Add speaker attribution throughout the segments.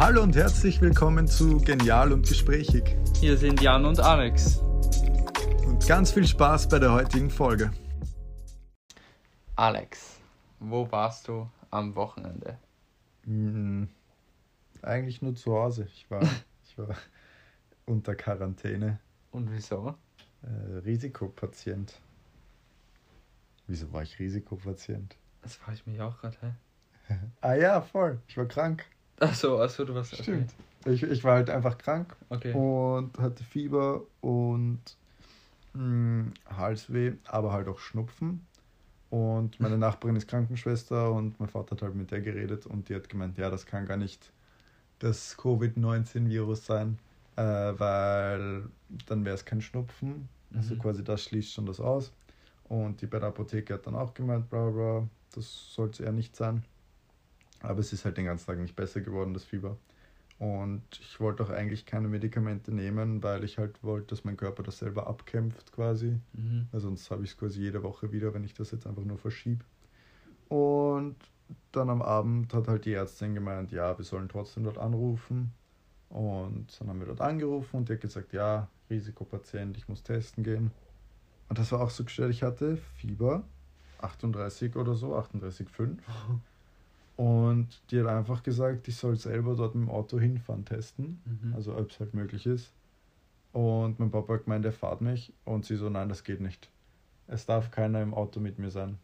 Speaker 1: Hallo und herzlich willkommen zu Genial und Gesprächig.
Speaker 2: Hier sind Jan und Alex.
Speaker 1: Und ganz viel Spaß bei der heutigen Folge.
Speaker 2: Alex, wo warst du am Wochenende?
Speaker 1: Hm, eigentlich nur zu Hause. Ich war, ich war unter Quarantäne.
Speaker 2: Und wieso?
Speaker 1: Äh, Risikopatient. Wieso war ich Risikopatient?
Speaker 2: Das frage ich mich auch gerade, hä?
Speaker 1: ah ja, voll. Ich war krank.
Speaker 2: Achso, achso, du warst.
Speaker 1: Stimmt. Ich, ich war halt einfach krank
Speaker 2: Okay.
Speaker 1: und hatte Fieber und mh, Halsweh, aber halt auch Schnupfen. Und meine Nachbarin ist Krankenschwester und mein Vater hat halt mit der geredet und die hat gemeint, ja, das kann gar nicht das Covid-19-Virus sein, äh, weil dann wäre es kein Schnupfen. Also
Speaker 2: Mhm.
Speaker 1: quasi das schließt schon das aus. Und die bei der Apotheke hat dann auch gemeint, bla bla, bla das soll es eher nicht sein. Aber es ist halt den ganzen Tag nicht besser geworden, das Fieber. Und ich wollte auch eigentlich keine Medikamente nehmen, weil ich halt wollte, dass mein Körper das selber abkämpft quasi.
Speaker 2: Mhm.
Speaker 1: Weil sonst habe ich es quasi jede Woche wieder, wenn ich das jetzt einfach nur verschiebe. Und dann am Abend hat halt die Ärztin gemeint, ja, wir sollen trotzdem dort anrufen. Und dann haben wir dort angerufen und die hat gesagt, ja, Risikopatient, ich muss testen gehen. Und das war auch so gestellt, ich hatte Fieber, 38 oder so, 38,5. Und die hat einfach gesagt, ich soll selber dort mit dem Auto hinfahren testen.
Speaker 2: Mhm.
Speaker 1: Also ob es halt möglich ist. Und mein Papa hat gemeint, er fahrt mich. Und sie so, nein, das geht nicht. Es darf keiner im Auto mit mir sein.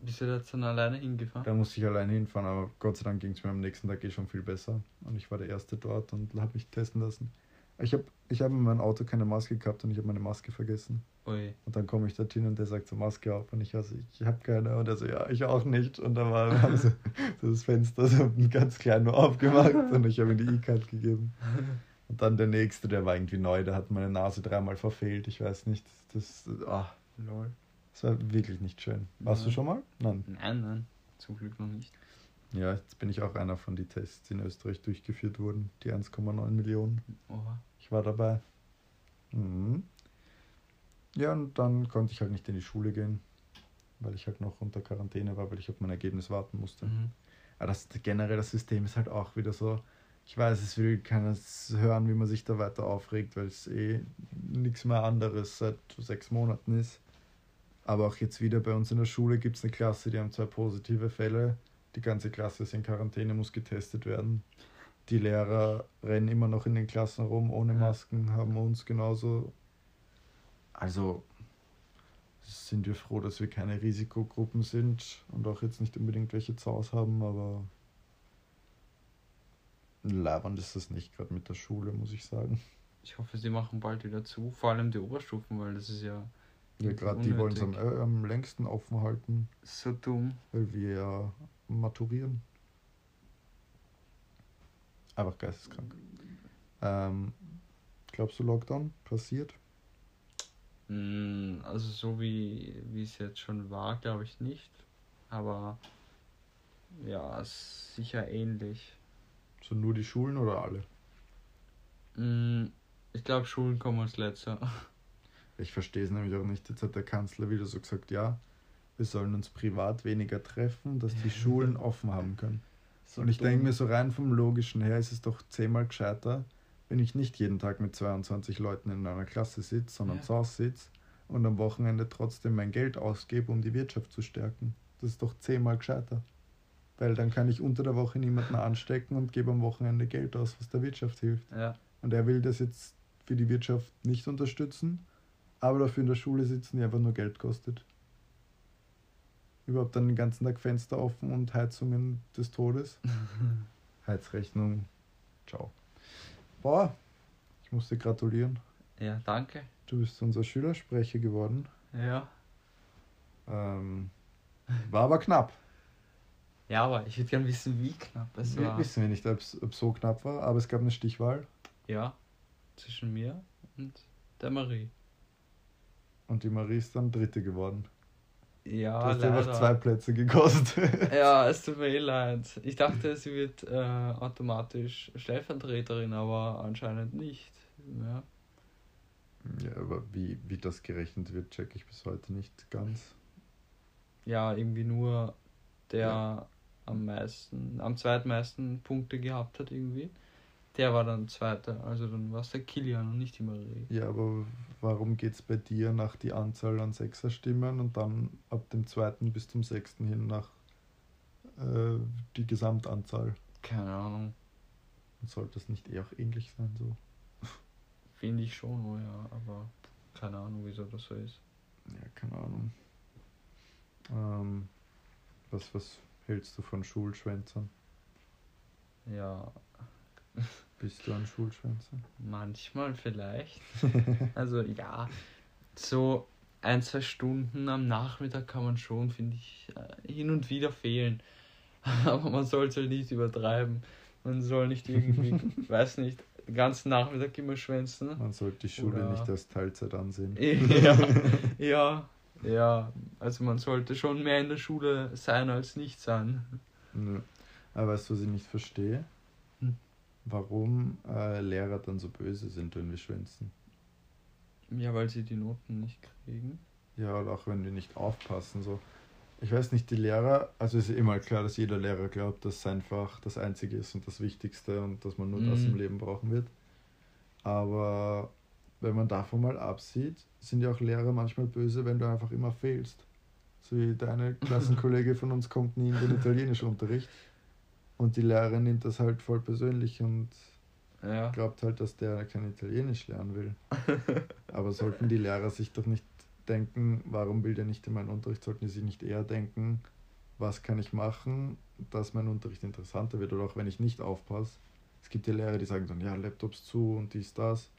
Speaker 2: Bist du da dann alleine hingefahren?
Speaker 1: Da musste ich alleine hinfahren, aber Gott sei Dank ging es mir am nächsten Tag eh schon viel besser. Und ich war der Erste dort und habe mich testen lassen. Ich habe ich hab in meinem Auto keine Maske gehabt und ich habe meine Maske vergessen.
Speaker 2: Ui.
Speaker 1: Und dann komme ich dorthin und der sagt so Maske auf und ich also ich habe keine und er so ja ich auch nicht und dann war haben sie so das Fenster so ganz klein nur aufgemacht und ich habe ihm die E-Card gegeben und dann der nächste der war irgendwie neu der hat meine Nase dreimal verfehlt ich weiß nicht das ah,
Speaker 2: Lol.
Speaker 1: das war wirklich nicht schön warst du
Speaker 2: Ja.
Speaker 1: schon mal nein
Speaker 2: Nein, nein. Zum Glück noch nicht.
Speaker 1: ja jetzt bin ich auch einer von die Tests die in Österreich durchgeführt wurden die 1,9 Millionen
Speaker 2: Oha.
Speaker 1: ich war dabei. Mhm. Ja, und dann konnte ich halt nicht in die Schule gehen, weil ich halt noch unter Quarantäne war, weil ich auf mein Ergebnis warten musste.
Speaker 2: Mhm.
Speaker 1: Aber das generell das System ist halt auch wieder so. Ich weiß, es will keiner hören, wie man sich da weiter aufregt, weil es eh nichts mehr anderes seit sechs Monaten ist. Aber auch jetzt wieder bei uns in der Schule gibt es eine Klasse, die haben zwei positive Fälle. Die ganze Klasse ist in Quarantäne, muss getestet werden. Die Lehrer rennen immer noch in den Klassen rum ohne. Masken, haben uns genauso. Also sind wir froh, dass wir keine Risikogruppen sind und auch jetzt nicht unbedingt welche zu Hause haben, aber labernd ist das nicht gerade mit der Schule, muss ich sagen.
Speaker 2: Ich hoffe, sie machen bald wieder zu. Vor allem die Oberstufen, weil das ist ja
Speaker 1: Ja, gerade die wollen es am, äh, am längsten offen halten,
Speaker 2: so dumm.
Speaker 1: weil wir ja maturieren. Einfach geisteskrank. Ähm, glaubst du, Lockdown passiert?
Speaker 2: Mm, Also so wie, wie es jetzt schon war, glaube ich nicht. Aber ja, sicher ähnlich.
Speaker 1: So nur die Schulen oder alle?
Speaker 2: Mm, Ich glaube, Schulen kommen als letzter.
Speaker 1: Ich verstehe es nämlich auch nicht. Jetzt hat der Kanzler wieder so gesagt, ja, wir sollen uns privat weniger treffen, dass die Schulen offen haben können.
Speaker 2: So
Speaker 1: Und ich denke mir so rein vom Logischen her ist es doch zehnmal gescheiter, wenn ich nicht jeden Tag mit 22 Leuten in einer Klasse sitze, sondern
Speaker 2: Ja.
Speaker 1: zu Hause sitze und am Wochenende trotzdem mein Geld ausgebe, um die Wirtschaft zu stärken. Das ist doch zehnmal gescheiter. Weil dann kann ich unter der Woche niemanden anstecken und gebe am Wochenende Geld aus, was der Wirtschaft hilft.
Speaker 2: Ja,
Speaker 1: Und er will das jetzt für die Wirtschaft nicht unterstützen, aber dafür in der Schule sitzen, die einfach nur Geld kostet. Überhaupt dann den ganzen Tag Fenster offen und Heizungen des Todes. Heizrechnung. Ciao. Boah, ich muss dir gratulieren.
Speaker 2: ja, danke.
Speaker 1: Du bist unser Schülersprecher geworden.
Speaker 2: Ja.
Speaker 1: Ähm, war aber knapp.
Speaker 2: Ja, aber ich würde gerne wissen, wie knapp es
Speaker 1: Wir
Speaker 2: war.
Speaker 1: wissen wir nicht, ob es so knapp war, aber es gab eine Stichwahl
Speaker 2: Ja, zwischen mir und der Marie.
Speaker 1: und die Marie ist dann Dritte geworden.
Speaker 2: Ja,
Speaker 1: Du hast einfach zwei Plätze gekostet.
Speaker 2: Ja, es tut mir eh leid. Ich dachte, sie wird äh, automatisch Stellvertreterin, aber anscheinend nicht. Ja.
Speaker 1: Ja, aber wie, wie das gerechnet wird, check ich bis heute nicht ganz.
Speaker 2: ja, irgendwie nur der
Speaker 1: Ja.
Speaker 2: am meisten, am zweitmeisten Punkte gehabt hat irgendwie. Der war dann Zweiter, also dann war es der Kilian und nicht die Marie.
Speaker 1: Ja, aber warum geht es bei dir nach die Anzahl an Sechserstimmen und dann ab dem zweiten bis zum sechsten hin nach äh, die Gesamtanzahl?
Speaker 2: Keine Ahnung.
Speaker 1: Sollte das nicht eher auch ähnlich sein so?
Speaker 2: Finde ich schon, oh ja, aber keine Ahnung, wieso das so ist.
Speaker 1: Ja, keine Ahnung. Ähm, was, was hältst du von Schulschwänzern?
Speaker 2: Ja.
Speaker 1: Bist du ein Schulschwänzer?
Speaker 2: Manchmal vielleicht. also ja, so ein, zwei Stunden am Nachmittag kann man schon, finde ich, äh, hin und wieder fehlen. Aber man soll es halt nicht übertreiben. Man soll nicht irgendwie, weiß nicht, den ganzen Nachmittag immer schwänzen.
Speaker 1: Man sollte die Schule Oder... nicht als Teilzeit ansehen.
Speaker 2: ja, ja, ja. Also man sollte schon mehr in der Schule sein als nicht sein.
Speaker 1: Nö. Aber weißt du, was ich nicht verstehe? Warum äh, Lehrer dann so böse sind, wenn wir schwänzen.
Speaker 2: Ja, weil sie die Noten nicht kriegen.
Speaker 1: Ja, oder auch wenn wir nicht aufpassen. So ich weiß nicht, die Lehrer, also ist ja immer klar, dass jeder Lehrer glaubt, dass es einfach das Einzige ist und das Wichtigste und dass man nur mhm. das im. Leben brauchen wird. Aber wenn man davon mal absieht, sind ja auch Lehrer manchmal böse, wenn du einfach immer fehlst. So wie deine Klassenkollege von uns kommt nie in den Italienischunterricht und die Lehrerin nimmt das halt voll persönlich und ja. glaubt halt, dass der kein Italienisch lernen will. Aber sollten die Lehrer sich doch nicht denken, warum will der nicht in meinen Unterricht, sollten die sich nicht eher denken, was kann ich machen, dass mein Unterricht interessanter wird oder auch wenn ich nicht aufpasse. Es gibt ja Lehrer, die sagen dann, ja, Laptops zu und dies, das.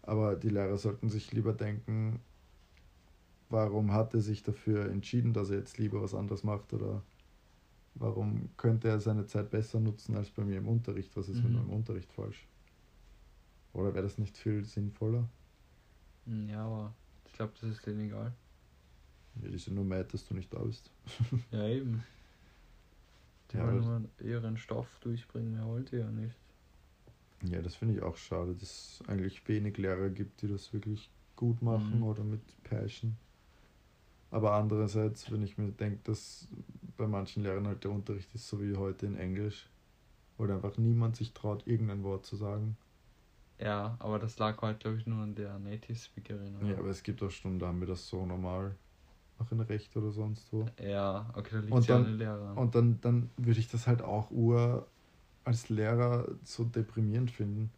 Speaker 1: Aber die Lehrer sollten sich lieber denken, warum hat er sich dafür entschieden, dass er jetzt lieber was anderes macht oder warum könnte er seine Zeit besser nutzen als bei mir im Unterricht? Was ist mhm. mit meinem Unterricht falsch? Oder wäre das nicht viel sinnvoller?
Speaker 2: Ja, aber ich glaube, das ist denen egal.
Speaker 1: Ja, die sind nur mad, dass du nicht da bist.
Speaker 2: ja, eben. Die ja, wollen nur ihren Stoff durchbringen, mehr wollt ihr ja nicht.
Speaker 1: Ja, das finde ich auch schade, dass es eigentlich wenig Lehrer gibt, die das wirklich gut machen mhm. oder mit Passion. Aber andererseits, wenn ich mir denke, dass bei manchen Lehrern halt der Unterricht ist so wie heute in Englisch, wo einfach niemand sich traut, irgendein Wort zu sagen.
Speaker 2: Ja, aber das lag halt, glaube ich, nur an der Native Speakerin.
Speaker 1: Oder? Ja, aber es gibt auch Stunden, da haben wir das so normal. Auch in Recht oder sonst wo.
Speaker 2: Ja, okay, da liegt
Speaker 1: und dann, ja an Lehrer. Und dann, dann würde ich das halt auch ur als Lehrer so deprimierend finden.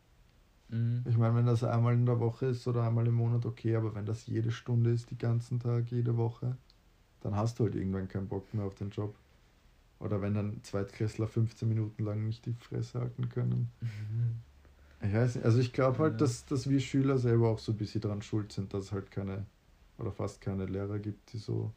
Speaker 1: Mhm. Ich meine, wenn das einmal in der Woche ist oder einmal im Monat, okay, aber wenn das jede Stunde ist, die ganzen Tag, jede Woche, dann hast du halt irgendwann keinen Bock mehr auf den Job. Oder wenn dann Zweitklässler 15 Minuten lang nicht die Fresse halten können. Mhm. Ich weiß nicht, also ich glaube halt, ja. dass, dass wir Schüler selber auch so ein bisschen daran schuld sind, dass es halt keine oder fast keine Lehrer gibt, die so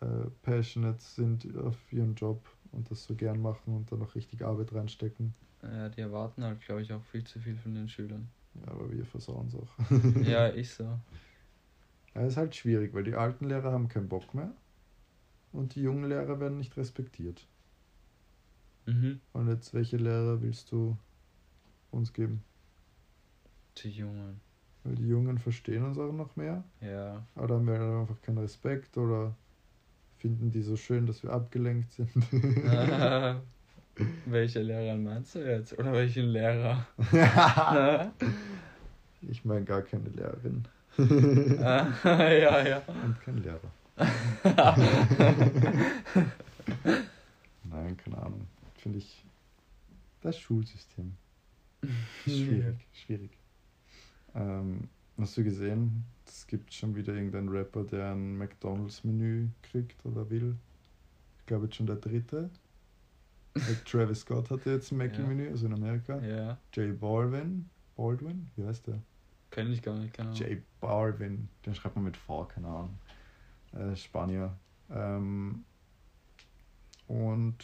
Speaker 1: äh, passionate sind auf ihren Job und das so gern machen und dann auch richtig Arbeit reinstecken.
Speaker 2: Ja, die erwarten halt, glaube ich, auch viel zu viel von den Schülern.
Speaker 1: Ja, aber wir versauen es auch.
Speaker 2: ja, ich so.
Speaker 1: Ja, ist halt schwierig, weil die alten Lehrer haben keinen Bock mehr und die jungen Lehrer werden nicht respektiert. Mhm. Und jetzt, welche Lehrer willst du uns geben.
Speaker 2: Die Jungen.
Speaker 1: Weil die Jungen verstehen uns auch noch mehr.
Speaker 2: Ja.
Speaker 1: Aber dann haben wir einfach keinen Respekt oder finden die so schön, dass wir abgelenkt sind.
Speaker 2: welche Lehrer meinst du jetzt? Oder welchen Lehrer?
Speaker 1: ich meine gar keine Lehrerin.
Speaker 2: ja, ja.
Speaker 1: Und kein Lehrer. Nein, keine Ahnung. Finde ich das Schulsystem. Schwierig, schwierig. Ähm, hast du gesehen, es gibt schon wieder irgendeinen Rapper, der ein McDonalds-Menü kriegt oder will? Ich glaube jetzt schon der dritte. Travis Scott hatte jetzt ein Mac-Menü, ja. also in Amerika.
Speaker 2: Ja.
Speaker 1: J Balvin. Baldwin? Wie heißt der?
Speaker 2: Kenn ich gar nicht, keine Ahnung.
Speaker 1: J Balvin. Den schreibt man mit V, keine Ahnung. Äh, Spanier. Ähm, und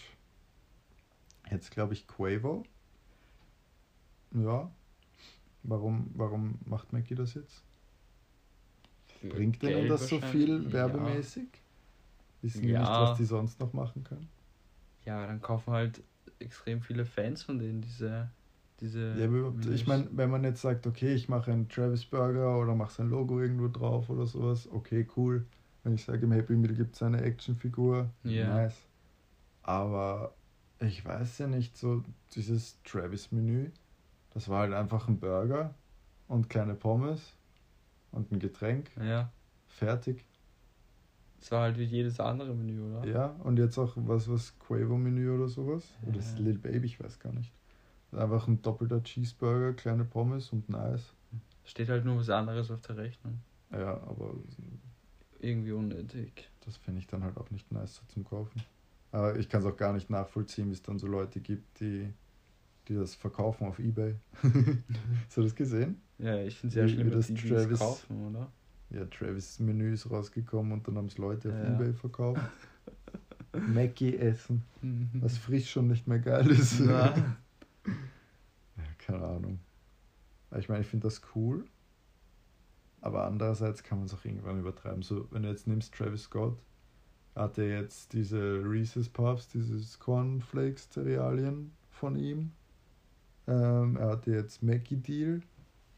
Speaker 1: jetzt glaube ich Quavo ja. Warum, warum macht Mackie das jetzt? Für Bringt denen das so viel werbemäßig? Ja. Wissen die ja. nicht, was die sonst noch machen können?
Speaker 2: Ja, dann kaufen halt extrem viele Fans von denen diese. Diese
Speaker 1: ja, ich meine, wenn man jetzt sagt, okay, ich mache einen Travis Burger oder mache sein Logo irgendwo drauf oder sowas, okay, cool. Wenn ich sage, im Happy Meal gibt es eine Actionfigur, yeah. nice. Aber ich weiß ja nicht, so dieses Travis-Menü, das war halt einfach ein Burger und kleine Pommes und ein Getränk.
Speaker 2: Ja.
Speaker 1: Fertig.
Speaker 2: Das war halt wie jedes andere Menü, oder?
Speaker 1: Ja, und jetzt auch was, was Quavo-Menü oder sowas. Oder das
Speaker 2: Ja.
Speaker 1: Little Baby, ich weiß gar nicht. Einfach ein doppelter Cheeseburger, kleine Pommes und ein Eis.
Speaker 2: Steht halt nur was anderes auf der Rechnung.
Speaker 1: Ja, aber
Speaker 2: Irgendwie unnötig.
Speaker 1: das finde ich dann halt auch nicht nice so zum Kaufen. Aber ich kann es auch gar nicht nachvollziehen, wie es dann so Leute gibt, die, die das verkaufen auf Ebay. Hast du das gesehen?
Speaker 2: Ja, ich finde es sehr schlimm,
Speaker 1: wie
Speaker 2: dass
Speaker 1: das
Speaker 2: die
Speaker 1: Travis-
Speaker 2: kaufen, oder?
Speaker 1: Ja, Travis Menü ist rausgekommen und dann haben es Leute auf
Speaker 2: Ja.
Speaker 1: Ebay verkauft. Mackie essen,
Speaker 2: Mhm.
Speaker 1: was frisch schon nicht mehr geil ist. Ja, keine Ahnung. Aber Ich meine, ich finde das cool. Aber andererseits kann man es auch irgendwann übertreiben. So, wenn du jetzt nimmst Travis Scott, hat er jetzt diese Reese's Puffs, dieses Cornflakes-Cerealien von ihm. Ähm, er hatte jetzt Mackie Deal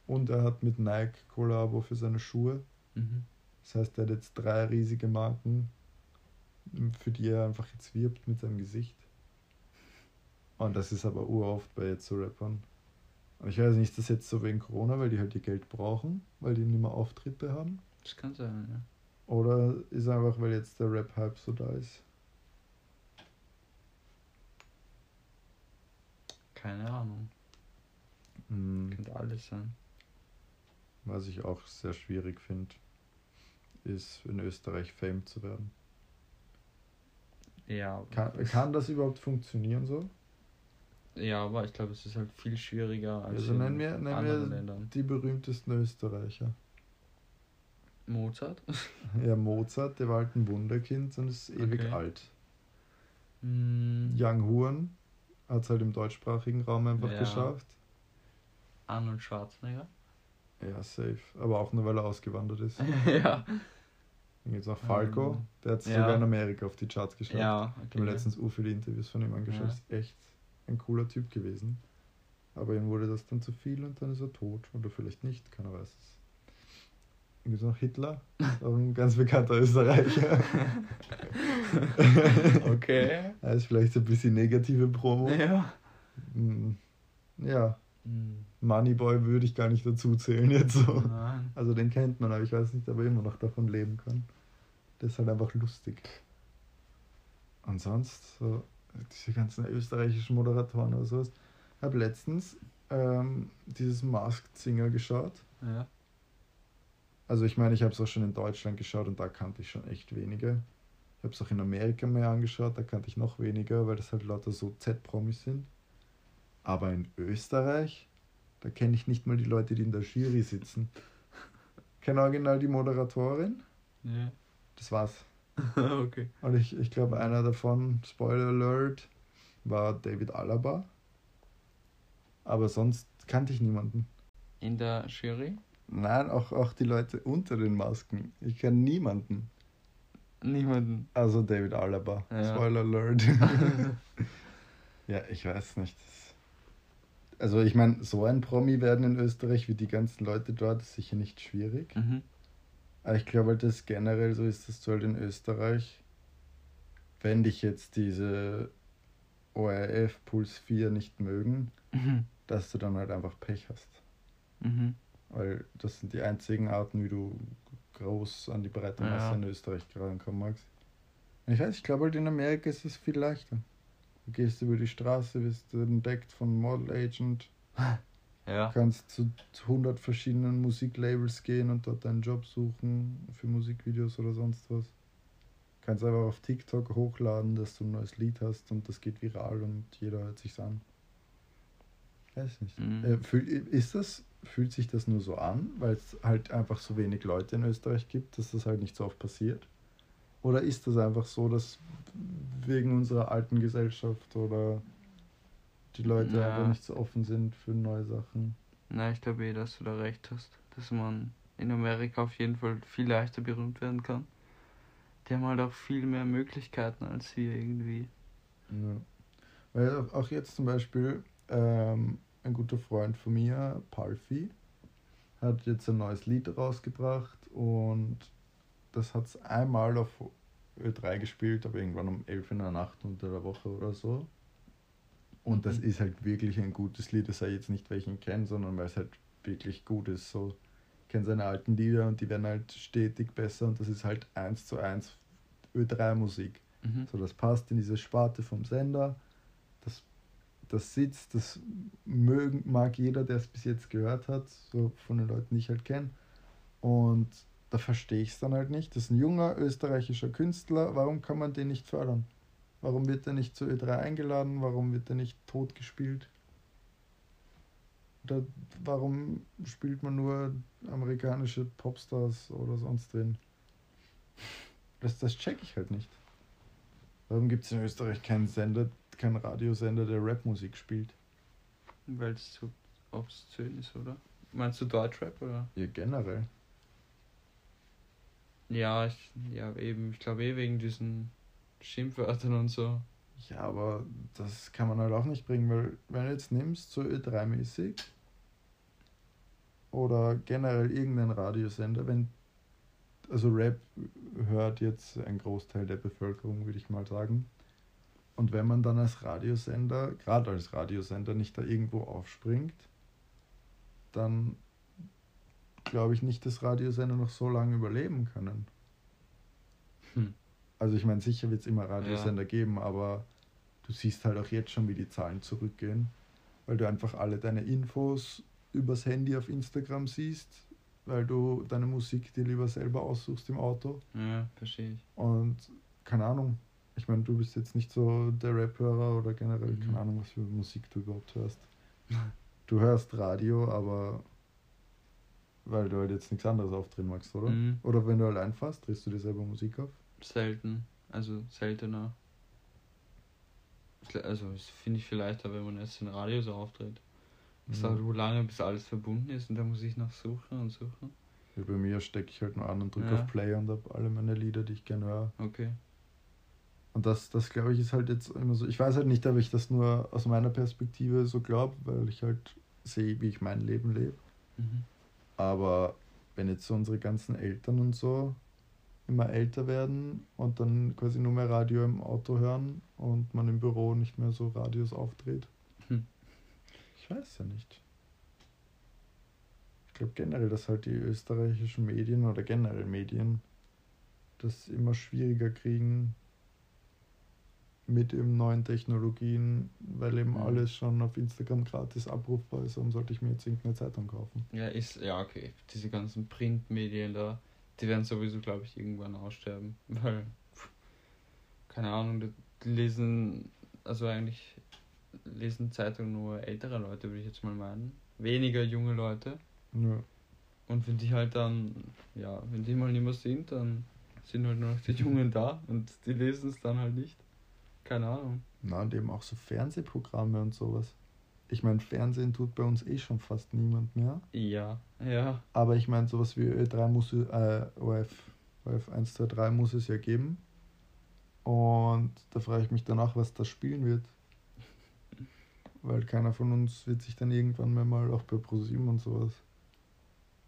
Speaker 1: und er hat mit Nike Kollabo für seine Schuhe.
Speaker 2: Mhm.
Speaker 1: Das heißt, er hat jetzt drei riesige Marken, für die er einfach jetzt wirbt mit seinem Gesicht. Und das ist aber uroft bei jetzt so Rappern. Und ich weiß nicht, ist das jetzt so wegen Corona, weil die halt ihr Geld brauchen, weil die nicht mehr Auftritte haben?
Speaker 2: Das kann sein, ja.
Speaker 1: Oder ist einfach, weil jetzt der Rap-Hype so da ist?
Speaker 2: Keine Ahnung.
Speaker 1: Hm,
Speaker 2: Könnte alles sein.
Speaker 1: was ich auch sehr schwierig finde, ist in Österreich Fame zu werden.
Speaker 2: Ja,
Speaker 1: Kann, kann das überhaupt funktionieren so?
Speaker 2: Ja, aber ich glaube, es ist halt viel schwieriger als
Speaker 1: Also
Speaker 2: in
Speaker 1: nennen wir, nennen
Speaker 2: anderen
Speaker 1: wir
Speaker 2: Ländern.
Speaker 1: die berühmtesten Österreicher.
Speaker 2: Mozart?
Speaker 1: Ja, Mozart, der war halt ein Wunderkind und ist ewig
Speaker 2: Okay.
Speaker 1: alt.
Speaker 2: Hm,
Speaker 1: Young Huren hat es halt im deutschsprachigen Raum einfach
Speaker 2: Ja.
Speaker 1: geschafft.
Speaker 2: Arnold Schwarzenegger?
Speaker 1: Ja, safe. Aber auch nur, weil er ausgewandert ist.
Speaker 2: ja.
Speaker 1: Dann gibt es noch Falco,
Speaker 2: Ähm,
Speaker 1: der hat es
Speaker 2: ja.
Speaker 1: sogar in Amerika auf die Charts geschafft.
Speaker 2: Ja,
Speaker 1: Ich habe
Speaker 2: okay.
Speaker 1: letztens u viele Interviews von ihm angeschaut.
Speaker 2: Ja.
Speaker 1: Ist echt ein cooler Typ gewesen. Aber ihm wurde das dann zu viel und dann ist er tot. Oder vielleicht nicht, keiner weiß es. Gibt es noch Hitler, ein ganz bekannter Österreicher.
Speaker 2: okay.
Speaker 1: Er ist vielleicht so ein bisschen negative Promo.
Speaker 2: Ja.
Speaker 1: Mm, Ja,
Speaker 2: Hm,
Speaker 1: Moneyboy würde ich gar nicht dazu zählen jetzt so.
Speaker 2: Nein.
Speaker 1: Also den kennt man, aber ich weiß nicht, ob er immer noch davon leben kann. Der ist halt einfach lustig. Und sonst, so, diese ganzen österreichischen Moderatoren oder sowas. Ich habe letztens ähm, dieses Masked Singer geschaut.
Speaker 2: Ja.
Speaker 1: Also ich meine, ich habe es auch schon in Deutschland geschaut und da kannte ich schon echt wenige. Ich habe es auch in Amerika mehr angeschaut, da kannte ich noch weniger, weil das halt lauter so Z-Promis sind. Aber in Österreich, da kenne ich nicht mal die Leute, die in der Jury sitzen. Kenne original die Moderatorin,
Speaker 2: Ja.
Speaker 1: das war's.
Speaker 2: okay.
Speaker 1: Und ich, ich glaube, einer davon, Spoiler Alert, war David Alaba. Aber sonst kannte ich niemanden.
Speaker 2: In der Jury?
Speaker 1: Nein, auch, auch die Leute unter den Masken. Ich kenne niemanden.
Speaker 2: Niemanden.
Speaker 1: Also David Alaba.
Speaker 2: Ja.
Speaker 1: Spoiler Alert. ja, ich weiß nicht. Also ich meine, so ein Promi werden in Österreich wie die ganzen Leute dort ist sicher nicht schwierig.
Speaker 2: Mhm.
Speaker 1: Aber ich glaube halt, dass generell so ist, dass du halt in Österreich, wenn dich jetzt diese ORF Puls 4 nicht mögen,
Speaker 2: Mhm.
Speaker 1: dass du dann halt einfach Pech hast.
Speaker 2: Mhm.
Speaker 1: Weil das sind die einzigen Arten, wie du groß an die breite
Speaker 2: Ja.
Speaker 1: Masse in Österreich rankommen magst. Ich weiß, ich glaube halt in Amerika ist es viel leichter. Du gehst über die Straße, wirst entdeckt von Model Agent,
Speaker 2: Ja.
Speaker 1: kannst zu, zu 100 verschiedenen Musiklabels gehen und dort einen Job suchen für Musikvideos oder sonst was. Kannst einfach auf TikTok hochladen, dass du ein neues Lied hast und das geht viral und jeder hört sich's an. Weiß nicht.
Speaker 2: Mhm.
Speaker 1: Äh, ist das, fühlt sich das nur so an, weil es halt einfach so wenig Leute in Österreich gibt, dass das halt nicht so oft passiert? Oder ist das einfach so, dass wegen unserer alten Gesellschaft oder die Leute
Speaker 2: Ja.
Speaker 1: einfach nicht so offen sind für neue Sachen?
Speaker 2: Na, ich glaube eh, dass du da recht hast. Dass man in Amerika auf jeden Fall viel leichter berühmt werden kann. Die haben halt auch viel mehr Möglichkeiten als wir irgendwie.
Speaker 1: Ja. Weil auch- auch jetzt zum Beispiel ähm, ein guter Freund von mir, Palfi, hat jetzt ein neues Lied rausgebracht und das hat es einmal auf Ö3 gespielt, aber irgendwann um 11 in der Nacht unter der Woche oder so. Und das
Speaker 2: Mhm.
Speaker 1: ist halt wirklich ein gutes Lied. Das sei jetzt nicht, weil ich ihn kenne, sondern weil es halt wirklich gut ist. So, ich kenne seine alten Lieder und die werden halt stetig besser und das ist halt eins zu eins Ö3-Musik.
Speaker 2: Mhm.
Speaker 1: So, das passt in diese Sparte vom Sender. Das, das sitzt, das mögen, mag jeder, der es bis jetzt gehört hat, so von den Leuten, die ich halt kenne. Und da verstehe ich es dann halt nicht. Das ist ein junger österreichischer Künstler. Warum kann man den nicht fördern? Warum wird er nicht zu Ö3 eingeladen? Warum wird er nicht tot gespielt? Oder warum spielt man nur amerikanische Popstars oder sonst wen? Das, das check ich halt nicht. Warum gibt es in Österreich keinen Sender, keinen Radiosender, der Rapmusik spielt?
Speaker 2: Weil es so obszön ist, oder? Meinst du Deutschrap oder?
Speaker 1: Ja, generell.
Speaker 2: Ja, ich, ja eben, ich glaube eh wegen diesen Schimpfwörtern und so.
Speaker 1: Ja, aber das kann man halt auch nicht bringen, weil wenn du jetzt nimmst, so Ö3-mäßig oder generell irgendein Radiosender, wenn, also Rap hört jetzt ein Großteil der Bevölkerung, würde ich mal sagen. Und wenn man dann als Radiosender, gerade als Radiosender, nicht da irgendwo aufspringt, dann glaube ich nicht, dass Radiosender noch so lange überleben können.
Speaker 2: Hm.
Speaker 1: Also ich meine, sicher wird es immer Radiosender geben, aber du siehst halt auch jetzt schon, wie die Zahlen zurückgehen, weil du einfach alle deine Infos übers Handy auf Instagram siehst, weil du deine Musik dir lieber selber aussuchst im Auto.
Speaker 2: Ja, verstehe ich.
Speaker 1: Und keine Ahnung, ich meine, du bist jetzt nicht so der Rap-Hörer oder generell,
Speaker 2: Mhm.
Speaker 1: keine Ahnung, was für Musik du überhaupt hörst. Du hörst Radio, aber weil du halt jetzt nichts anderes aufdrehen magst, oder?
Speaker 2: Mhm.
Speaker 1: Oder wenn du allein fährst, drehst du dir selber Musik auf?
Speaker 2: Selten. Also seltener. Also das finde ich viel leichter, wenn man jetzt ein Radio so auftritt. Es
Speaker 1: Mhm.
Speaker 2: dauert wo lange, bis alles verbunden ist und da muss ich noch suchen und suchen.
Speaker 1: Ja, bei mir stecke ich halt nur an und drücke
Speaker 2: Ja.
Speaker 1: auf Play und habe alle meine Lieder, die ich gerne höre.
Speaker 2: Okay.
Speaker 1: Und das, das glaube ich, ist halt jetzt immer so. Ich weiß halt nicht, ob ich das nur aus meiner Perspektive so glaube, weil ich halt sehe, wie ich mein Leben lebe.
Speaker 2: Mhm.
Speaker 1: Aber wenn jetzt so unsere ganzen Eltern und so immer älter werden und dann quasi nur mehr Radio im Auto hören und man im Büro nicht mehr so Radios aufdreht.
Speaker 2: Hm.
Speaker 1: Ich weiß ja nicht. Ich glaube generell, dass halt die österreichischen Medien oder generell Medien das immer schwieriger kriegen mit eben neuen Technologien, weil eben
Speaker 2: Mhm.
Speaker 1: alles schon auf Instagram gratis abrufbar ist. Warum sollte ich mir jetzt irgendeine Zeitung kaufen?
Speaker 2: Ja, ist, ja, okay. Diese ganzen Printmedien da, die werden sowieso, glaube ich, irgendwann aussterben. Weil, keine Ahnung, die lesen, also eigentlich lesen Zeitungen nur ältere Leute, würde ich jetzt mal meinen. Weniger junge Leute.
Speaker 1: Ja.
Speaker 2: Und wenn die halt dann, ja, wenn die mal nicht mehr sind, dann sind halt nur noch die Jungen da und die lesen es dann halt nicht. Keine Ahnung.
Speaker 1: Na, und eben auch so Fernsehprogramme und sowas. Ich meine, Fernsehen tut bei uns eh schon fast niemand mehr.
Speaker 2: Ja, ja.
Speaker 1: Aber ich meine, sowas wie Ö3 muss, äh, OF, OF 1, 2, 3 muss es ja geben. Und da frage ich mich danach, was das spielen wird. Weil keiner von uns wird sich dann irgendwann mehr mal auch bei ProSieben und sowas.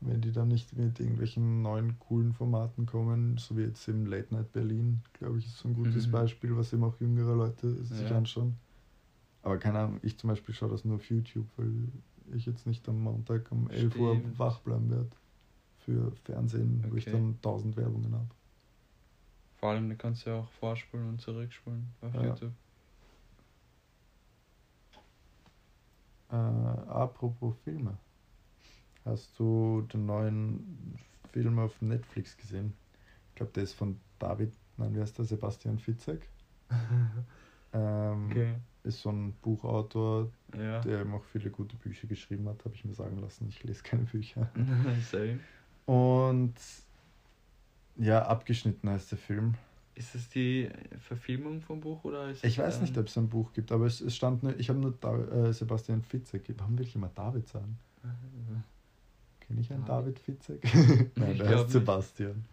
Speaker 1: Wenn die dann nicht mit irgendwelchen neuen coolen Formaten kommen, so wie jetzt im Late Night Berlin, glaube ich, ist so ein gutes
Speaker 2: Mhm.
Speaker 1: Beispiel, was eben auch jüngere Leute sich
Speaker 2: Ja.
Speaker 1: anschauen. Aber keine Ahnung, ich zum Beispiel schaue das nur auf YouTube, weil ich jetzt nicht am Montag um 11 Uhr
Speaker 2: Stimmt.
Speaker 1: wach bleiben werde für Fernsehen, wo ich
Speaker 2: Okay.
Speaker 1: dann tausend Werbungen habe.
Speaker 2: Vor allem, da kannst du ja auch vorspulen und zurückspulen auf
Speaker 1: Ja.
Speaker 2: YouTube.
Speaker 1: Äh, apropos Filme. Hast du den neuen Film auf Netflix gesehen? Ich glaube, der ist von David, nein, wie heißt der? Sebastian Fitzek. Ähm,
Speaker 2: Okay.
Speaker 1: Ist so ein Buchautor,
Speaker 2: Ja.
Speaker 1: der eben auch viele gute Bücher geschrieben hat, habe ich mir sagen lassen. Ich lese keine Bücher.
Speaker 2: Same.
Speaker 1: Und ja, abgeschnitten heißt der Film.
Speaker 2: Ist es die Verfilmung vom Buch oder ist
Speaker 1: Ich weiß
Speaker 2: ähm,
Speaker 1: nicht, ob es ein Buch gibt, aber es, es stand nur, ich habe nur da, äh, Sebastian Fitzek. Warum will ich immer David sagen? Kenne ich einen David,
Speaker 2: David?
Speaker 1: Fitzek? Nein, der heißt. Sebastian.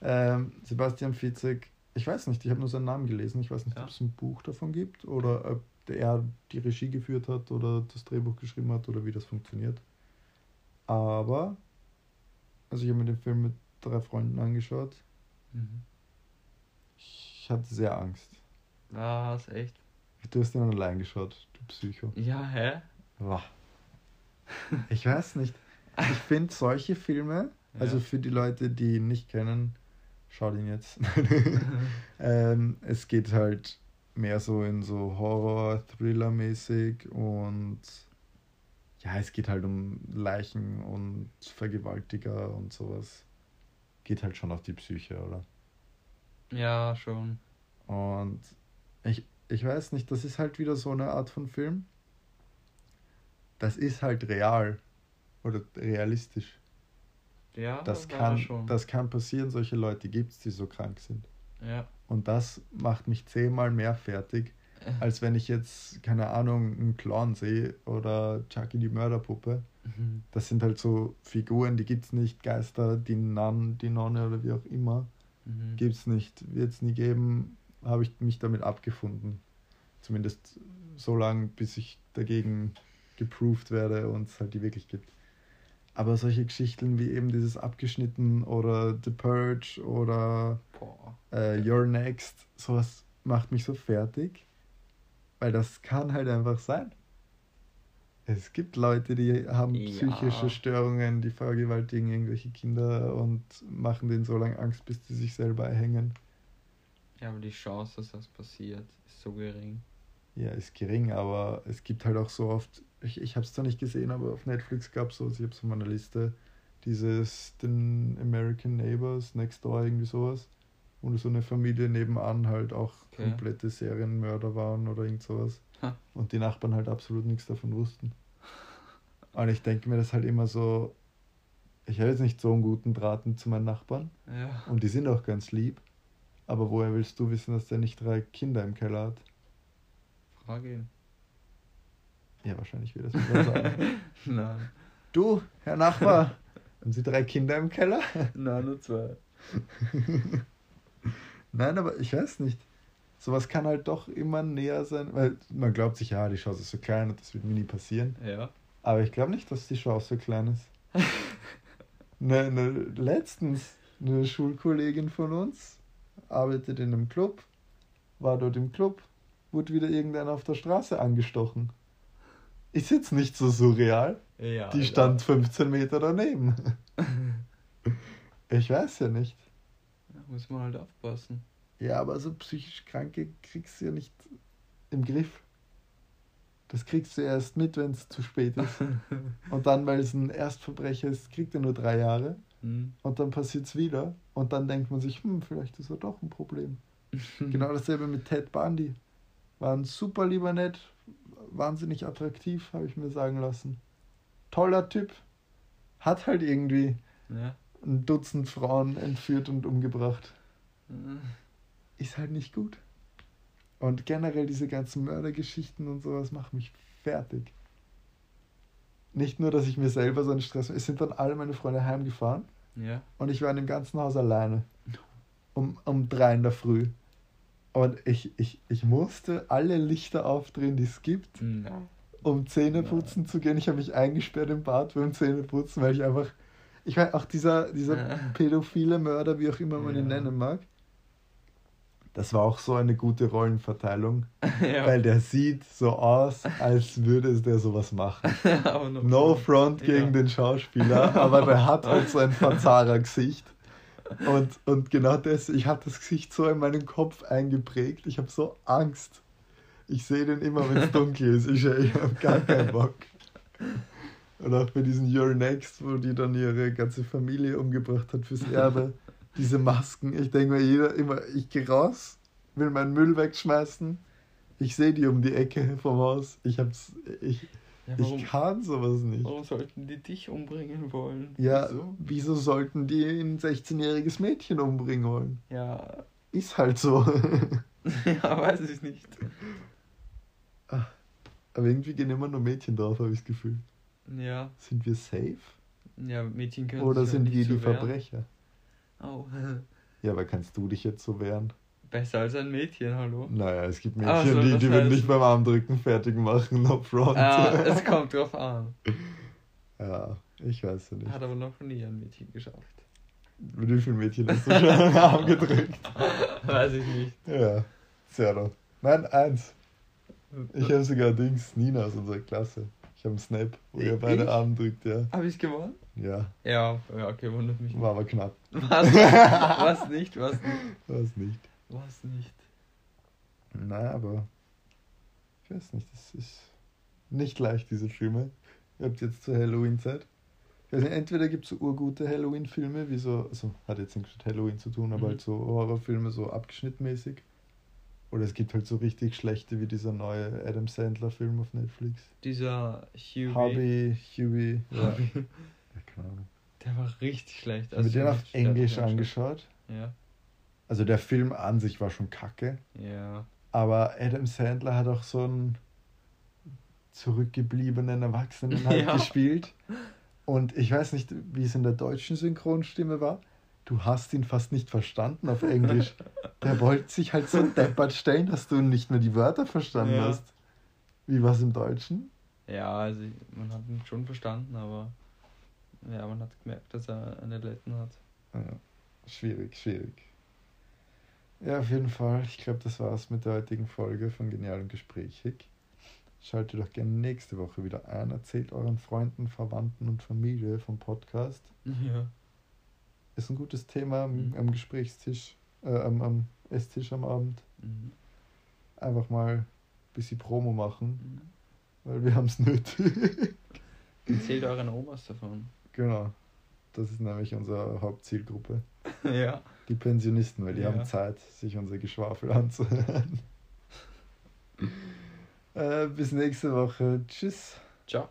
Speaker 1: Ähm, Sebastian Fitzek, ich weiß nicht, ich habe nur seinen Namen gelesen. Ich weiß nicht,
Speaker 2: Ja.
Speaker 1: ob es ein Buch davon gibt oder ob er die Regie geführt hat oder das Drehbuch geschrieben hat oder wie das funktioniert. Aber, also ich habe mir den Film mit drei Freunden angeschaut.
Speaker 2: Mhm.
Speaker 1: Ich hatte sehr Angst.
Speaker 2: Was, echt?
Speaker 1: Du hast ihn dann allein geschaut, du Psycho.
Speaker 2: Ja, hä?
Speaker 1: Boah. Ich weiß nicht. Ich finde solche Filme, also
Speaker 2: Ja.
Speaker 1: für die Leute, die ihn nicht kennen, schaut ihn jetzt. ähm, es geht halt mehr so in so Horror, Thriller-mäßig und ja, es geht halt um Leichen und Vergewaltiger und sowas. Geht halt schon auf die Psyche, oder?
Speaker 2: Ja, schon.
Speaker 1: Und ich, ich weiß nicht, das ist halt wieder so eine Art von Film. Das ist halt real oder realistisch.
Speaker 2: Ja,
Speaker 1: Das kann,
Speaker 2: schon.
Speaker 1: das kann passieren, solche Leute gibt es, die so krank sind.
Speaker 2: Ja.
Speaker 1: Und das macht mich zehnmal mehr fertig, als wenn ich jetzt, keine Ahnung, einen Clown sehe oder Chucky die Mörderpuppe.
Speaker 2: Mhm.
Speaker 1: Das sind halt so Figuren, die gibt es nicht. Geister, die Nan, die Nonne oder wie auch immer.
Speaker 2: Mhm.
Speaker 1: Gibt es nicht, wird es nie geben, habe ich mich damit abgefunden. Zumindest so lange, bis ich dagegen geproved werde und es halt die wirklich gibt. Aber solche Geschichten wie eben dieses Abgeschnitten oder The Purge oder äh, You're Next, sowas macht mich so fertig, weil das kann halt einfach sein. Es gibt Leute, die haben
Speaker 2: Ja.
Speaker 1: psychische Störungen, die vergewaltigen irgendwelche Kinder und machen denen so lange Angst, bis die sich selber erhängen.
Speaker 2: Ja, aber die Chance, dass das passiert, ist so gering.
Speaker 1: Ja, ist gering, aber es gibt halt auch so oft, ich, ich habe es zwar nicht gesehen, aber auf Netflix gab es so, ich habe so meine Liste, dieses den American Neighbors, Next Door, irgendwie sowas, wo so eine Familie nebenan halt auch
Speaker 2: Okay.
Speaker 1: komplette Serienmörder waren oder irgend sowas.
Speaker 2: Ha.
Speaker 1: Und die Nachbarn halt absolut nichts davon wussten. Und ich denke mir das halt immer so, ich habe jetzt nicht so einen guten Draht zu meinen Nachbarn
Speaker 2: Ja.
Speaker 1: und die sind auch ganz lieb, aber woher willst du wissen, dass der nicht drei Kinder im Keller hat?
Speaker 2: Frage ihn.
Speaker 1: Ja, wahrscheinlich wird das wieder sagen.
Speaker 2: Nein.
Speaker 1: du, Herr Nachbar, haben Sie drei Kinder im Keller?
Speaker 2: Nein, nur zwei.
Speaker 1: Nein, aber ich weiß nicht. Sowas kann halt doch immer näher sein, weil man glaubt sich, ja, die Chance ist so klein und das wird mir nie passieren.
Speaker 2: Ja.
Speaker 1: Aber ich glaube nicht, dass die Chance so klein ist. ne, ne, letztens, eine Schulkollegin von uns arbeitet in einem Club, war dort im Club, wurde wieder irgendeiner auf der Straße angestochen. Ist jetzt nicht so surreal.
Speaker 2: Ja.
Speaker 1: Die stand 15 Meter daneben. Ich weiß ja nicht.
Speaker 2: Da muss man halt aufpassen.
Speaker 1: Ja, aber so psychisch Kranke kriegst du ja nicht im Griff. Das kriegst du erst mit, wenn es zu spät ist. Und dann, weil es ein Erstverbrecher ist, kriegt er nur drei Jahre.
Speaker 2: Hm.
Speaker 1: Und dann passiert es wieder. Und dann denkt man sich, hm, vielleicht ist er doch ein Problem. Genau dasselbe mit Ted Bundy. War ein super lieber nett, wahnsinnig attraktiv, habe ich mir sagen lassen. Toller Typ. Hat halt irgendwie
Speaker 2: Ja.
Speaker 1: ein Dutzend Frauen entführt und umgebracht.
Speaker 2: Hm.
Speaker 1: Ist halt nicht gut. Und generell diese ganzen Mördergeschichten und sowas machen mich fertig. Nicht nur, dass ich mir selber so einen Stress. Es sind dann alle meine Freunde heimgefahren
Speaker 2: Ja.
Speaker 1: und ich war in dem ganzen Haus alleine. Um, um drei in der Früh. Und ich, ich, ich musste alle Lichter aufdrehen, die es gibt,
Speaker 2: Nein.
Speaker 1: um Zähneputzen zu gehen. Ich habe mich eingesperrt im Bad beim Zähneputzen, weil ich einfach. Ich weiß auch dieser, dieser
Speaker 2: Ja.
Speaker 1: pädophile Mörder, wie auch immer man ihn
Speaker 2: Ja.
Speaker 1: nennen mag. Das war auch so eine gute Rollenverteilung,
Speaker 2: ja.
Speaker 1: weil der sieht so aus, als würde es der sowas machen. No front gegen
Speaker 2: Ja.
Speaker 1: den Schauspieler, aber der hat halt so ein Verzahrer-Gesicht. Und, und genau das, ich habe das Gesicht so in meinen Kopf eingeprägt. Ich habe so Angst. Ich sehe den immer, wenn es dunkel ist. Ich, ich habe gar keinen Bock. Und auch bei diesen Your Next, wo die dann ihre ganze Familie umgebracht hat fürs Erbe. Diese Masken. Ich denke mir, jeder immer, ich gehe raus, will meinen Müll wegschmeißen. Ich sehe die um die Ecke vom Haus. Ich hab's. Ich,
Speaker 2: Ja, warum,
Speaker 1: ich kann sowas nicht.
Speaker 2: warum sollten die dich umbringen wollen?
Speaker 1: Ja,
Speaker 2: Wieso?
Speaker 1: wieso sollten die ein 16-jähriges Mädchen umbringen wollen?
Speaker 2: Ja.
Speaker 1: Ist halt so.
Speaker 2: ja, weiß ich nicht.
Speaker 1: Aber irgendwie gehen immer nur Mädchen drauf, habe ich das Gefühl.
Speaker 2: Ja.
Speaker 1: Sind wir safe?
Speaker 2: Ja, Mädchen können
Speaker 1: Oder sind wir die
Speaker 2: wehren.
Speaker 1: Verbrecher?
Speaker 2: Oh.
Speaker 1: Ja, aber kannst du dich jetzt so wehren?
Speaker 2: Besser als ein Mädchen, hallo?
Speaker 1: Naja, es gibt Mädchen,
Speaker 2: so,
Speaker 1: die, die würden nicht beim Armdrücken fertig machen, no front.
Speaker 2: Ah, es kommt drauf an.
Speaker 1: ja, ich weiß ja nicht.
Speaker 2: Hat aber noch nie ein Mädchen geschafft.
Speaker 1: Mit wie vielen Mädchen hast du schon einen Arm gedrückt?
Speaker 2: Weiß ich nicht.
Speaker 1: Ja, zero. Nein, eins. Ich habe sogar Dings, Nina aus unserer Klasse. Ich habe einen Snap, wo ihr beide Arme drückt, ja.
Speaker 2: Habe ich gewonnen?
Speaker 1: Ja,
Speaker 2: Ja, ja, okay, wundert mich.
Speaker 1: war aber knapp.
Speaker 2: Was? Was nicht? Was nicht?
Speaker 1: Was nicht.
Speaker 2: Was nicht?
Speaker 1: Na, aber ich weiß nicht, das ist nicht leicht, diese Filme. Ihr habt jetzt zur Halloween-Zeit. Nicht, entweder gibt es so urgute Halloween-Filme, wie so, also hat jetzt nichts mit Halloween zu tun, aber
Speaker 2: Mhm.
Speaker 1: halt so Horrorfilme, so abgeschnittmäßig. Oder es gibt halt so richtig schlechte, wie dieser neue Adam Sandler-Film auf Netflix.
Speaker 2: Dieser Huey.
Speaker 1: Hobby, Huey, ja. Ja keine Ahnung.
Speaker 2: Der war richtig schlecht.
Speaker 1: Habe mir den auf Englisch
Speaker 2: angeschaut.
Speaker 1: angeschaut.
Speaker 2: Ja.
Speaker 1: Also der Film an sich war schon kacke.
Speaker 2: Ja.
Speaker 1: Aber Adam Sandler hat auch so einen zurückgebliebenen Erwachsenen halt
Speaker 2: Ja.
Speaker 1: gespielt. Und ich weiß nicht, wie es in der deutschen Synchronstimme war. Du hast ihn fast nicht verstanden auf Englisch. Der wollte sich halt so deppert stellen, dass du nicht mehr die Wörter verstanden
Speaker 2: Ja.
Speaker 1: hast. Wie war es im Deutschen?
Speaker 2: Ja, also man hat ihn schon verstanden, aber ja, man hat gemerkt, dass er eine Letten hat.
Speaker 1: Ja, schwierig, schwierig. Ja, auf jeden Fall. Ich glaube, das war's mit der heutigen Folge von Genial und Gesprächig. Schaltet doch gerne nächste Woche wieder ein. Erzählt euren Freunden, Verwandten und Familie vom Podcast.
Speaker 2: Ja.
Speaker 1: Ist ein gutes Thema am,
Speaker 2: Mhm.
Speaker 1: am Gesprächstisch, äh, am, am Esstisch am Abend.
Speaker 2: Mhm.
Speaker 1: Einfach mal ein bisschen Promo machen,
Speaker 2: Mhm.
Speaker 1: weil wir haben es nötig.
Speaker 2: Erzählt euren Omas davon.
Speaker 1: genau. Das ist nämlich unsere Hauptzielgruppe.
Speaker 2: ja.
Speaker 1: Die Pensionisten, weil die
Speaker 2: Ja.
Speaker 1: haben Zeit, sich unser Geschwafel anzuhören. äh, bis nächste Woche. Tschüss.
Speaker 2: Ciao.